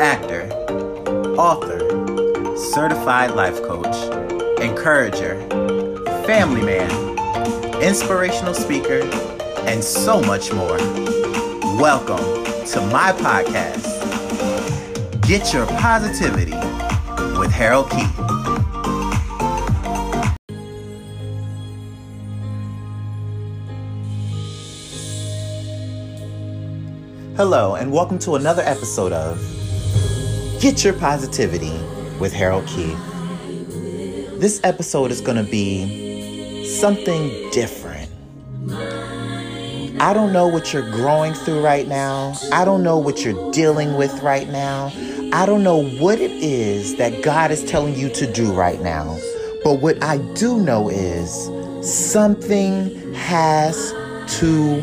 actor, author, certified life coach, encourager, family man, inspirational speaker, and so much more. Welcome to my podcast, Get Your Positivity with Harold Keith. Hello, and welcome to another episode of Get Your Positivity with Harold Keith. This episode is going to be something different. I don't know what you're growing through right now. I don't know what you're dealing with right now. I don't know what it is that God is telling you to do right now. But what I do know is something has to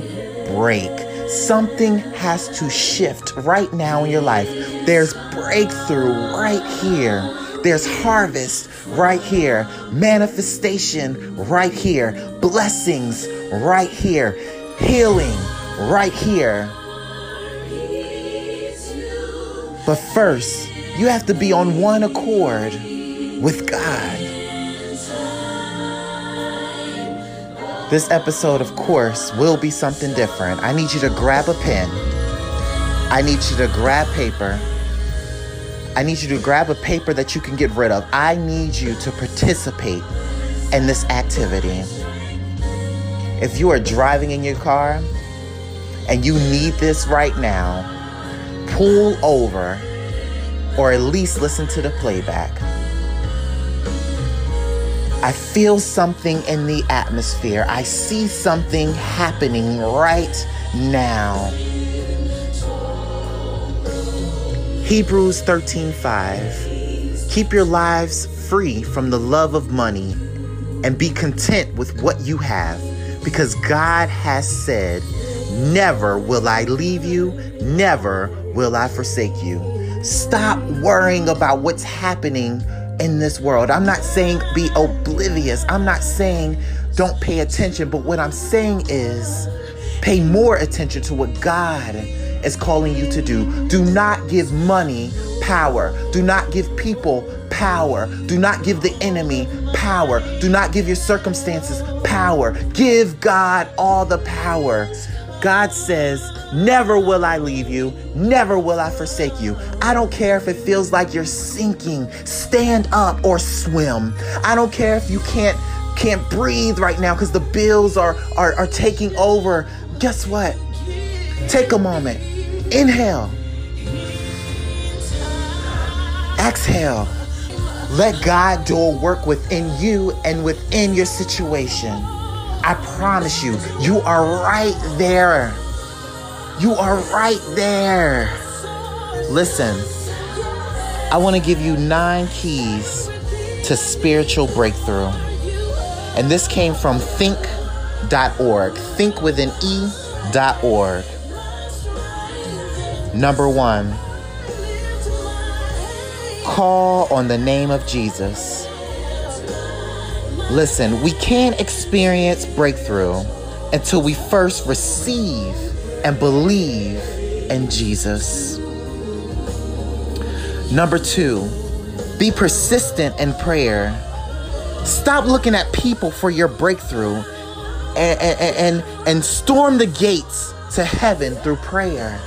break. Something has to shift right now in your life. There's breakthrough right here. There's harvest right here. Manifestation right here. Blessings right here. Healing right here. But first, you have to be on one accord with God. This episode, of course, will be something different. I need you to grab a pen. I need you to grab paper. I need you to grab a paper that you can get rid of. I need you to participate in this activity. If you are driving in your car and you need this right now, pull over or at least listen to the playback. I feel something in the atmosphere. I see something happening right now. Hebrews 13:5 Keep your lives free from the love of money and be content with what you have because God has said, "Never will I leave you, never will I forsake you." Stop worrying about what's happening in this world. I'm not saying be oblivious. I'm not saying don't pay attention, but what I'm saying is pay more attention to what God is calling you to do. Do not give money power. Do not give people power. Do not give the enemy power. Do not give your circumstances power. Give God all the power. God says, Never will I leave you. Never will I forsake you. I don't care if it feels like you're sinking. Stand up or swim. I don't care if you can't can't breathe right now because the bills are, are are taking over. Guess what? Take a moment. Inhale. Exhale. Let God do a work within you and within your situation. I promise you, you are right there. You are right there. Listen, I want to give you nine keys to spiritual breakthrough. And this came from think.org. Think with an E.org. Number one, call on the name of Jesus. Listen, we can't experience breakthrough until we first receive and believe in Jesus. Number two, be persistent in prayer. Stop looking at people for your breakthrough and, and, and, and storm the gates to heaven through prayer.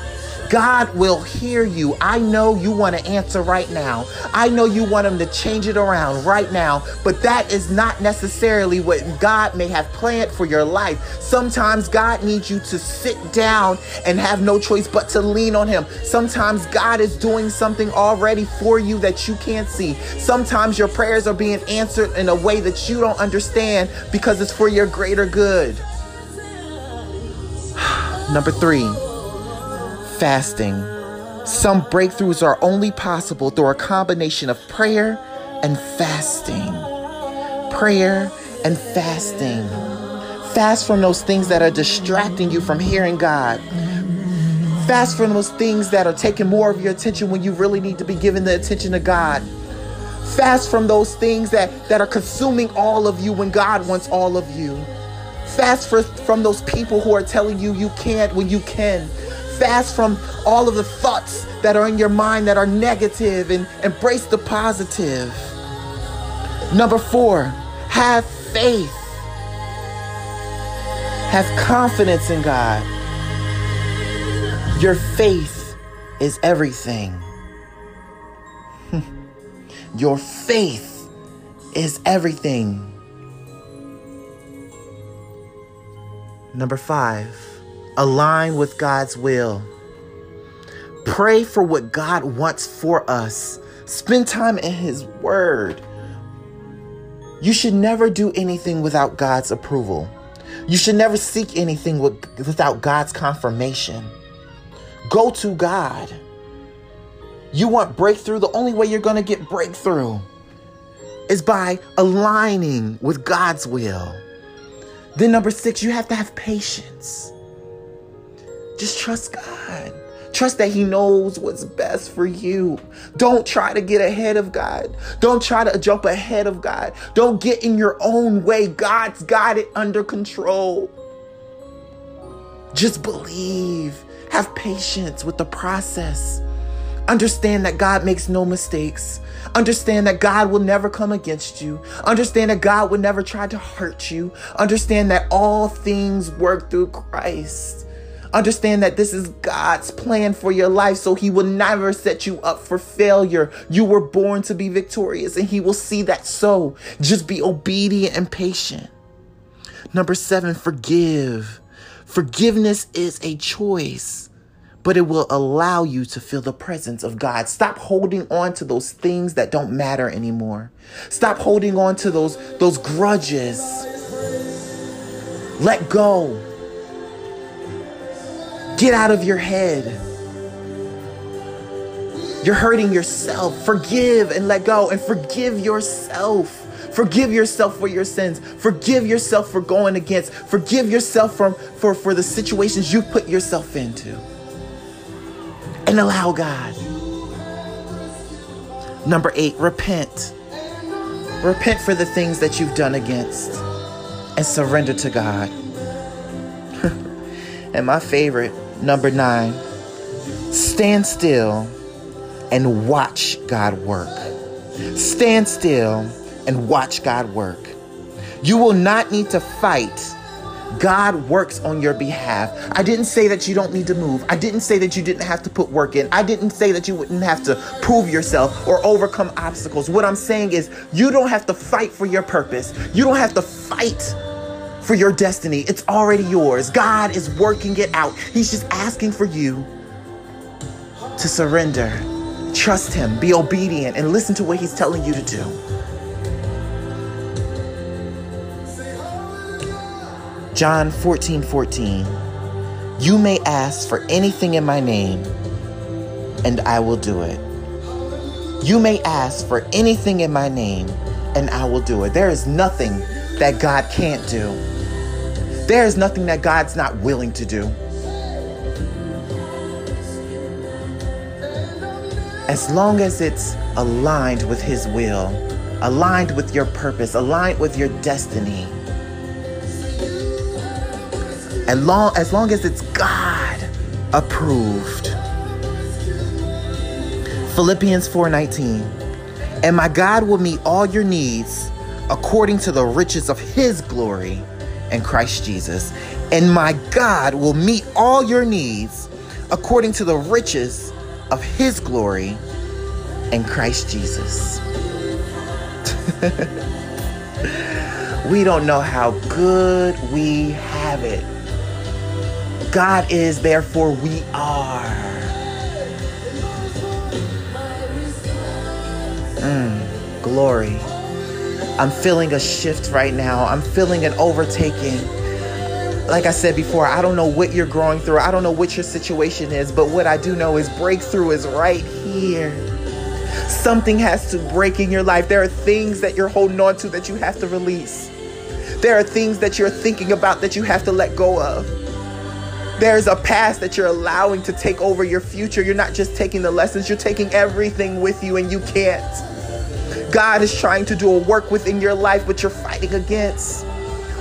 God will hear you. I know you want to answer right now. I know you want Him to change it around right now, but that is not necessarily what God may have planned for your life. Sometimes God needs you to sit down and have no choice but to lean on Him. Sometimes God is doing something already for you that you can't see. Sometimes your prayers are being answered in a way that you don't understand because it's for your greater good. Number three fasting. Some breakthroughs are only possible through a combination of prayer and fasting. Prayer and fasting. Fast from those things that are distracting you from hearing God. Fast from those things that are taking more of your attention when you really need to be giving the attention to God. Fast from those things that, that are consuming all of you when God wants all of you. Fast for, from those people who are telling you you can't when you can. Fast from all of the thoughts that are in your mind that are negative and embrace the positive. Number four, have faith. Have confidence in God. Your faith is everything. Your faith is everything. Number five, align with God's will. Pray for what God wants for us. Spend time in His Word. You should never do anything without God's approval. You should never seek anything with, without God's confirmation. Go to God. You want breakthrough? The only way you're going to get breakthrough is by aligning with God's will. Then, number six, you have to have patience. Just trust God. Trust that He knows what's best for you. Don't try to get ahead of God. Don't try to jump ahead of God. Don't get in your own way. God's got it under control. Just believe. Have patience with the process. Understand that God makes no mistakes. Understand that God will never come against you. Understand that God will never try to hurt you. Understand that all things work through Christ. Understand that this is God's plan for your life, so He will never set you up for failure. You were born to be victorious, and He will see that so. Just be obedient and patient. Number seven, forgive. Forgiveness is a choice but it will allow you to feel the presence of God. Stop holding on to those things that don't matter anymore. Stop holding on to those those grudges. Let go. Get out of your head. You're hurting yourself. Forgive and let go and forgive yourself. Forgive yourself for your sins. Forgive yourself for going against. Forgive yourself from for, for the situations you put yourself into and allow God. Number eight, repent. Repent for the things that you've done against and surrender to God. and my favorite, number nine, stand still and watch God work. Stand still and watch God work. You will not need to fight God works on your behalf. I didn't say that you don't need to move. I didn't say that you didn't have to put work in. I didn't say that you wouldn't have to prove yourself or overcome obstacles. What I'm saying is, you don't have to fight for your purpose. You don't have to fight for your destiny. It's already yours. God is working it out. He's just asking for you to surrender, trust Him, be obedient, and listen to what He's telling you to do. John 14 14. You may ask for anything in my name, and I will do it. You may ask for anything in my name, and I will do it. There is nothing that God can't do. There is nothing that God's not willing to do. As long as it's aligned with His will, aligned with your purpose, aligned with your destiny as long as long as it's God approved. Philippians 4:19. And my God will meet all your needs according to the riches of his glory in Christ Jesus. And my God will meet all your needs according to the riches of his glory in Christ Jesus. we don't know how good we have it God is, therefore we are. Mm, glory. I'm feeling a shift right now. I'm feeling an overtaking. Like I said before, I don't know what you're growing through. I don't know what your situation is, but what I do know is breakthrough is right here. Something has to break in your life. There are things that you're holding on to that you have to release. There are things that you're thinking about that you have to let go of. There's a past that you're allowing to take over your future. You're not just taking the lessons, you're taking everything with you, and you can't. God is trying to do a work within your life, but you're fighting against.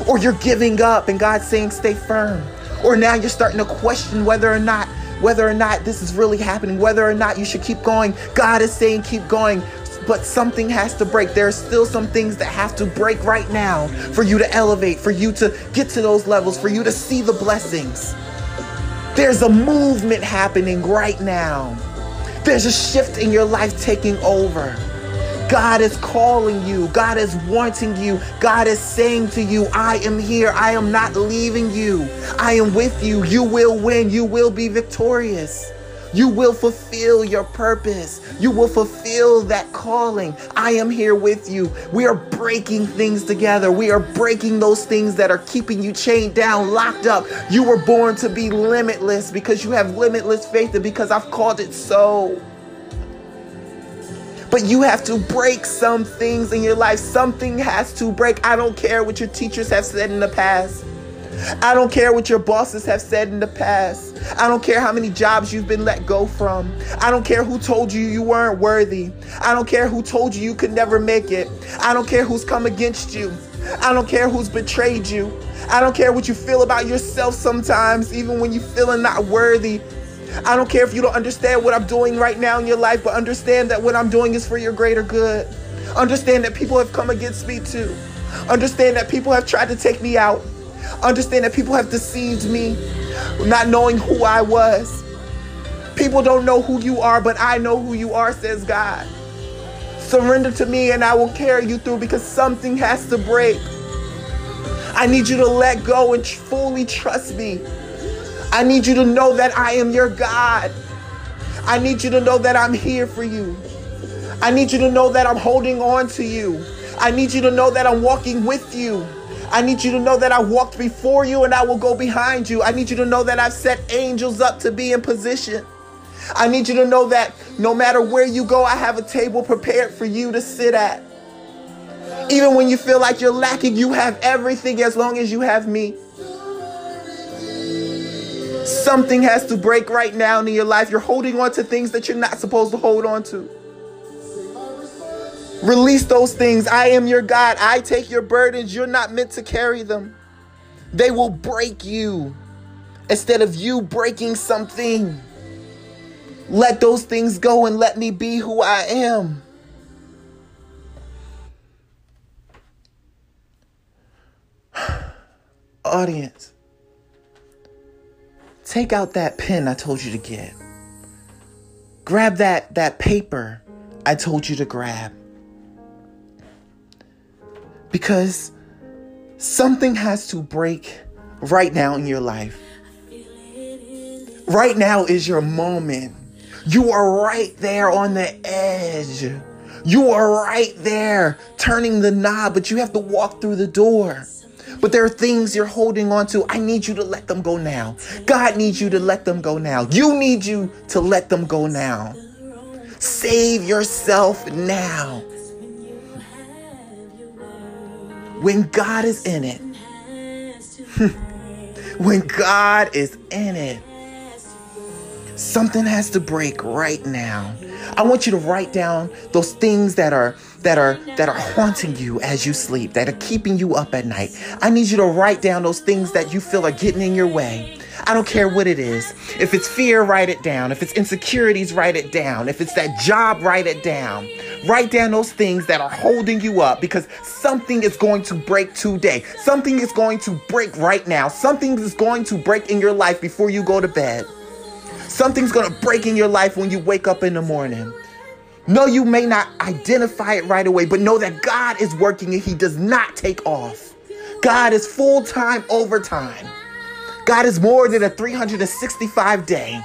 Or you're giving up, and God's saying, stay firm. Or now you're starting to question whether or not whether or not this is really happening, whether or not you should keep going. God is saying keep going but something has to break. There are still some things that have to break right now for you to elevate, for you to get to those levels, for you to see the blessings. There's a movement happening right now. There's a shift in your life taking over. God is calling you. God is wanting you. God is saying to you, I am here. I am not leaving you. I am with you. You will win. You will be victorious. You will fulfill your purpose. You will fulfill that calling. I am here with you. We are breaking things together. We are breaking those things that are keeping you chained down, locked up. You were born to be limitless because you have limitless faith and because I've called it so. But you have to break some things in your life. Something has to break. I don't care what your teachers have said in the past. I don't care what your bosses have said in the past. I don't care how many jobs you've been let go from. I don't care who told you you weren't worthy. I don't care who told you you could never make it. I don't care who's come against you. I don't care who's betrayed you. I don't care what you feel about yourself sometimes, even when you're feeling not worthy. I don't care if you don't understand what I'm doing right now in your life, but understand that what I'm doing is for your greater good. Understand that people have come against me too. Understand that people have tried to take me out. Understand that people have deceived me, not knowing who I was. People don't know who you are, but I know who you are, says God. Surrender to me and I will carry you through because something has to break. I need you to let go and fully trust me. I need you to know that I am your God. I need you to know that I'm here for you. I need you to know that I'm holding on to you. I need you to know that I'm walking with you. I need you to know that I walked before you and I will go behind you. I need you to know that I've set angels up to be in position. I need you to know that no matter where you go, I have a table prepared for you to sit at. Even when you feel like you're lacking, you have everything as long as you have me. Something has to break right now in your life. You're holding on to things that you're not supposed to hold on to. Release those things. I am your God. I take your burdens. You're not meant to carry them. They will break you instead of you breaking something. Let those things go and let me be who I am. Audience, take out that pen I told you to get. Grab that, that paper I told you to grab. Because something has to break right now in your life. Right now is your moment. You are right there on the edge. You are right there turning the knob, but you have to walk through the door. But there are things you're holding on to. I need you to let them go now. God needs you to let them go now. You need you to let them go now. Save yourself now. When God is in it, when God is in it, something has to break right now. I want you to write down those things that are that are that are haunting you as you sleep, that are keeping you up at night. I need you to write down those things that you feel are getting in your way. I don't care what it is. If it's fear, write it down. If it's insecurities, write it down. If it's that job, write it down. Write down those things that are holding you up because something is going to break today. Something is going to break right now. Something is going to break in your life before you go to bed. Something's going to break in your life when you wake up in the morning. No, you may not identify it right away, but know that God is working and He does not take off. God is full time overtime. God is more than a 365 day.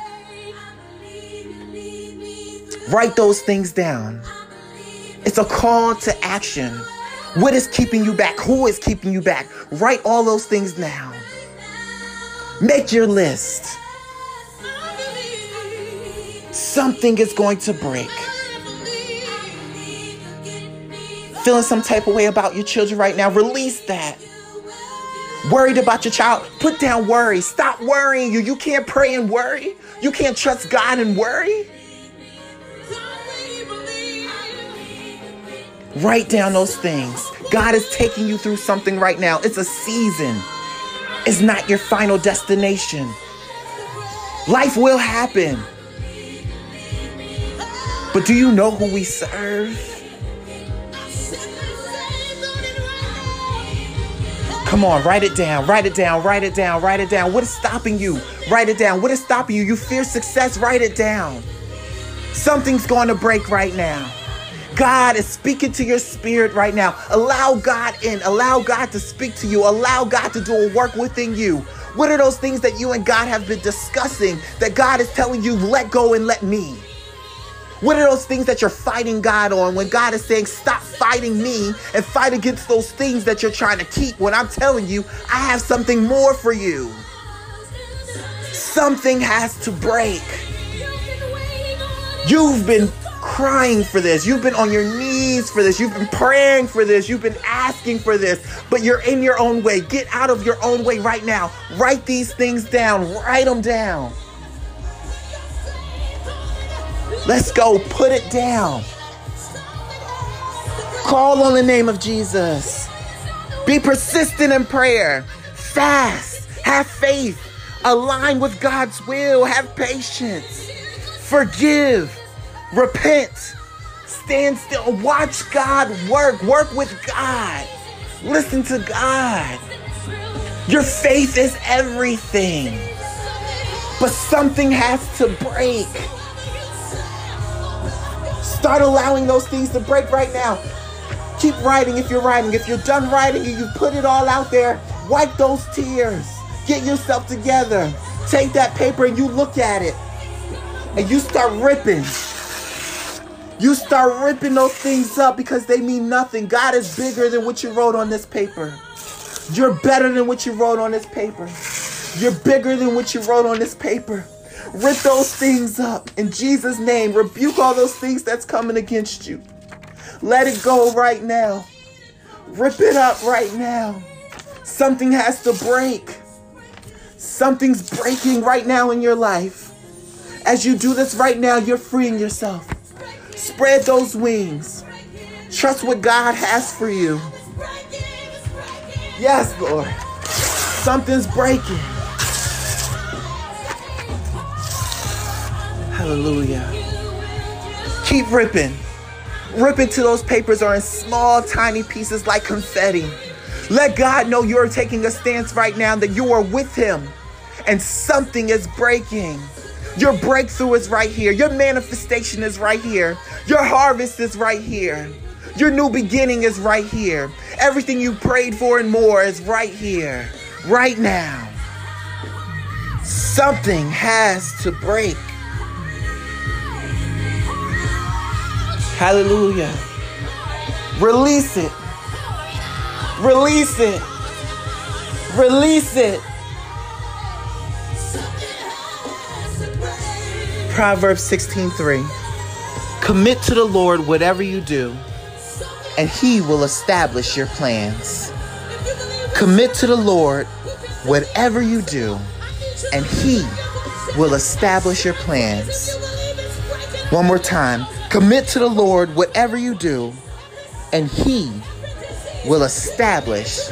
Write those things down. It's a call to action. What is keeping you back? Who is keeping you back? Write all those things down. Make your list. Something is going to break. Feeling some type of way about your children right now, release that. Worried about your child, put down worry. Stop worrying you. You can't pray and worry. You can't trust God and worry. Write down those things. God is taking you through something right now. It's a season, it's not your final destination. Life will happen. But do you know who we serve? Come on, write it down, write it down, write it down, write it down. What is stopping you? Write it down. What is stopping you? You fear success, write it down. Something's going to break right now. God is speaking to your spirit right now. Allow God in. Allow God to speak to you. Allow God to do a work within you. What are those things that you and God have been discussing that God is telling you, let go and let me? What are those things that you're fighting God on when God is saying, stop fighting me and fight against those things that you're trying to keep? When I'm telling you, I have something more for you. Something has to break. You've been crying for this. You've been on your knees for this. You've been praying for this. You've been asking for this, but you're in your own way. Get out of your own way right now. Write these things down. Write them down. Let's go. Put it down. Call on the name of Jesus. Be persistent in prayer. Fast. Have faith. Align with God's will. Have patience. Forgive. Repent. Stand still. Watch God work. Work with God. Listen to God. Your faith is everything. But something has to break. Start allowing those things to break right now. Keep writing if you're writing. If you're done writing and you put it all out there, wipe those tears. Get yourself together. Take that paper and you look at it. And you start ripping. You start ripping those things up because they mean nothing. God is bigger than what you wrote on this paper. You're better than what you wrote on this paper. You're bigger than what you wrote on this paper. Rip those things up in Jesus' name. Rebuke all those things that's coming against you. Let it go right now. Rip it up right now. Something has to break. Something's breaking right now in your life. As you do this right now, you're freeing yourself. Spread those wings. Trust what God has for you. Yes, Lord. Something's breaking. Hallelujah. Keep ripping. Rip into those papers are in small, tiny pieces like confetti. Let God know you're taking a stance right now that you are with Him and something is breaking. Your breakthrough is right here. Your manifestation is right here. Your harvest is right here. Your new beginning is right here. Everything you prayed for and more is right here, right now. Something has to break. Hallelujah. Release it. Release it. Release it. Proverbs 16:3. Commit to the Lord whatever you do, and he will establish your plans. Commit to the Lord whatever you do, and he will establish your plans. One more time. Commit to the Lord whatever you do, and he will establish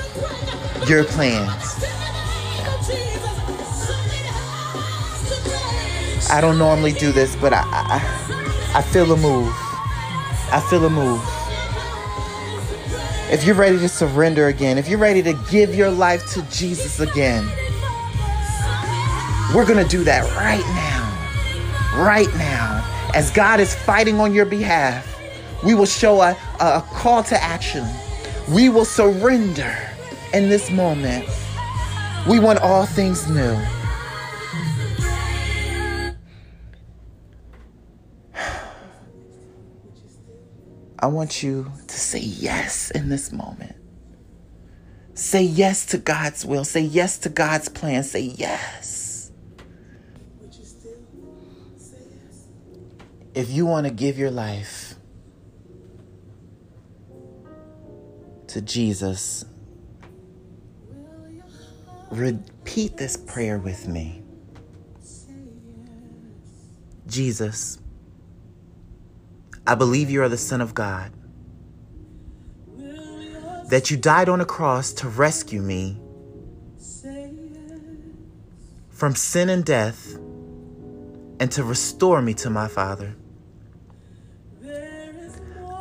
your plans. I don't normally do this, but I, I, I feel a move. I feel a move. If you're ready to surrender again, if you're ready to give your life to Jesus again, we're going to do that right now. Right now. As God is fighting on your behalf, we will show a, a call to action. We will surrender in this moment. We want all things new. I want you to say yes in this moment. Say yes to God's will. Say yes to God's plan. Say yes. If you want to give your life to Jesus, repeat this prayer with me. Jesus, I believe you are the Son of God, that you died on a cross to rescue me from sin and death and to restore me to my Father.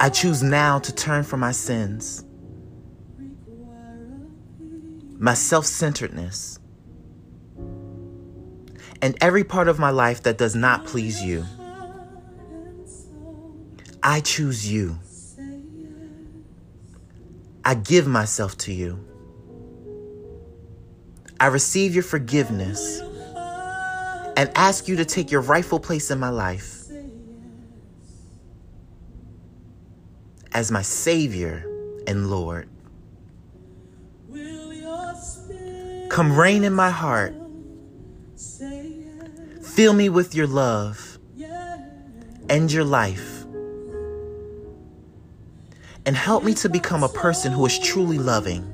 I choose now to turn from my sins, my self centeredness, and every part of my life that does not please you. I choose you. I give myself to you. I receive your forgiveness and ask you to take your rightful place in my life as my Savior and Lord. Come reign in my heart. Fill me with your love and your life. And help me to become a person who is truly loving.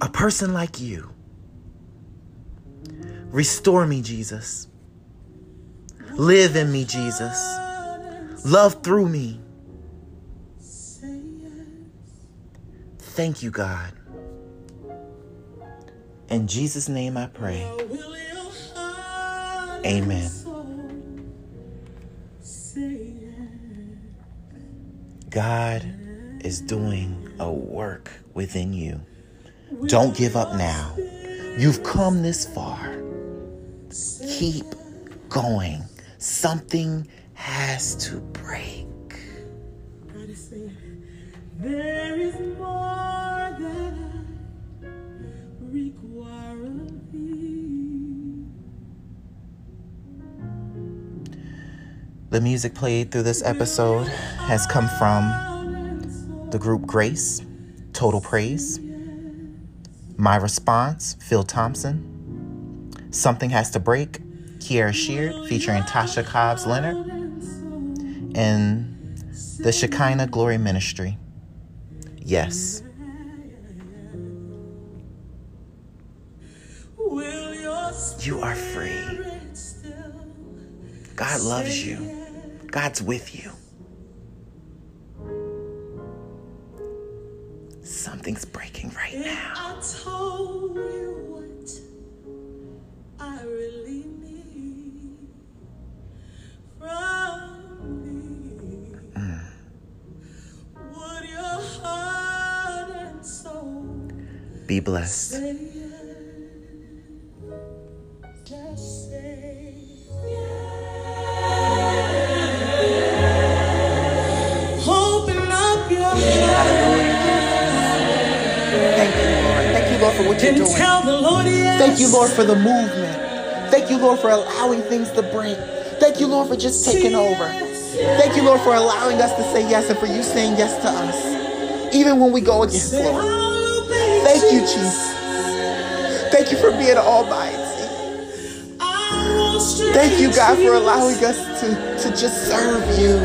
A person like you. Restore me, Jesus. Live in me, Jesus. Love through me. Thank you, God. In Jesus' name I pray. Amen. God is doing a work within you. Don't give up now. You've come this far. Keep going. Something has to break. There is more that I require of thee. The music played through this episode has come from the group Grace, Total Praise. My response, Phil Thompson. Something Has to Break, Kierra Sheard, featuring Tasha Cobbs Leonard. And the Shekinah Glory Ministry. Yes. You are free. God loves you. God's with you. Blessed. Thank you, Lord. for what you're doing. Thank you, Lord, for the movement. Thank you, Lord, for allowing things to break. Thank you, Lord, for just taking over. Thank you, Lord, for allowing us to say yes and for you saying yes to us, even when we go against, Lord. Thank you, Jesus. Thank you for being almighty. Thank you, God, for allowing us to, to just serve you.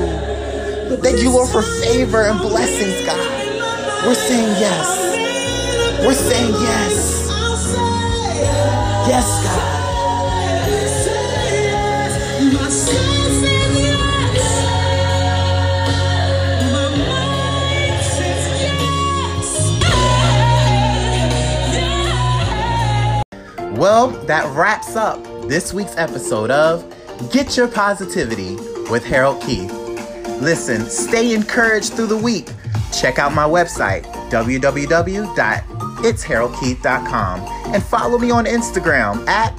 Thank you, Lord, for favor and blessings, God. We're saying yes. We're saying yes. Yes, God. Well, that wraps up this week's episode of Get Your Positivity with Harold Keith. Listen, stay encouraged through the week. Check out my website, www.itsharoldkeith.com, and follow me on Instagram at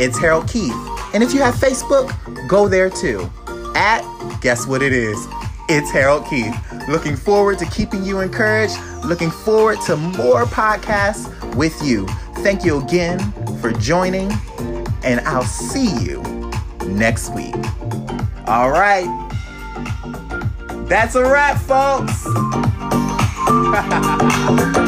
It's Harold Keith. And if you have Facebook, go there too. At guess what it is? It's Harold Keith. Looking forward to keeping you encouraged. Looking forward to more podcasts with you. Thank you again for joining, and I'll see you next week. All right. That's a wrap, folks.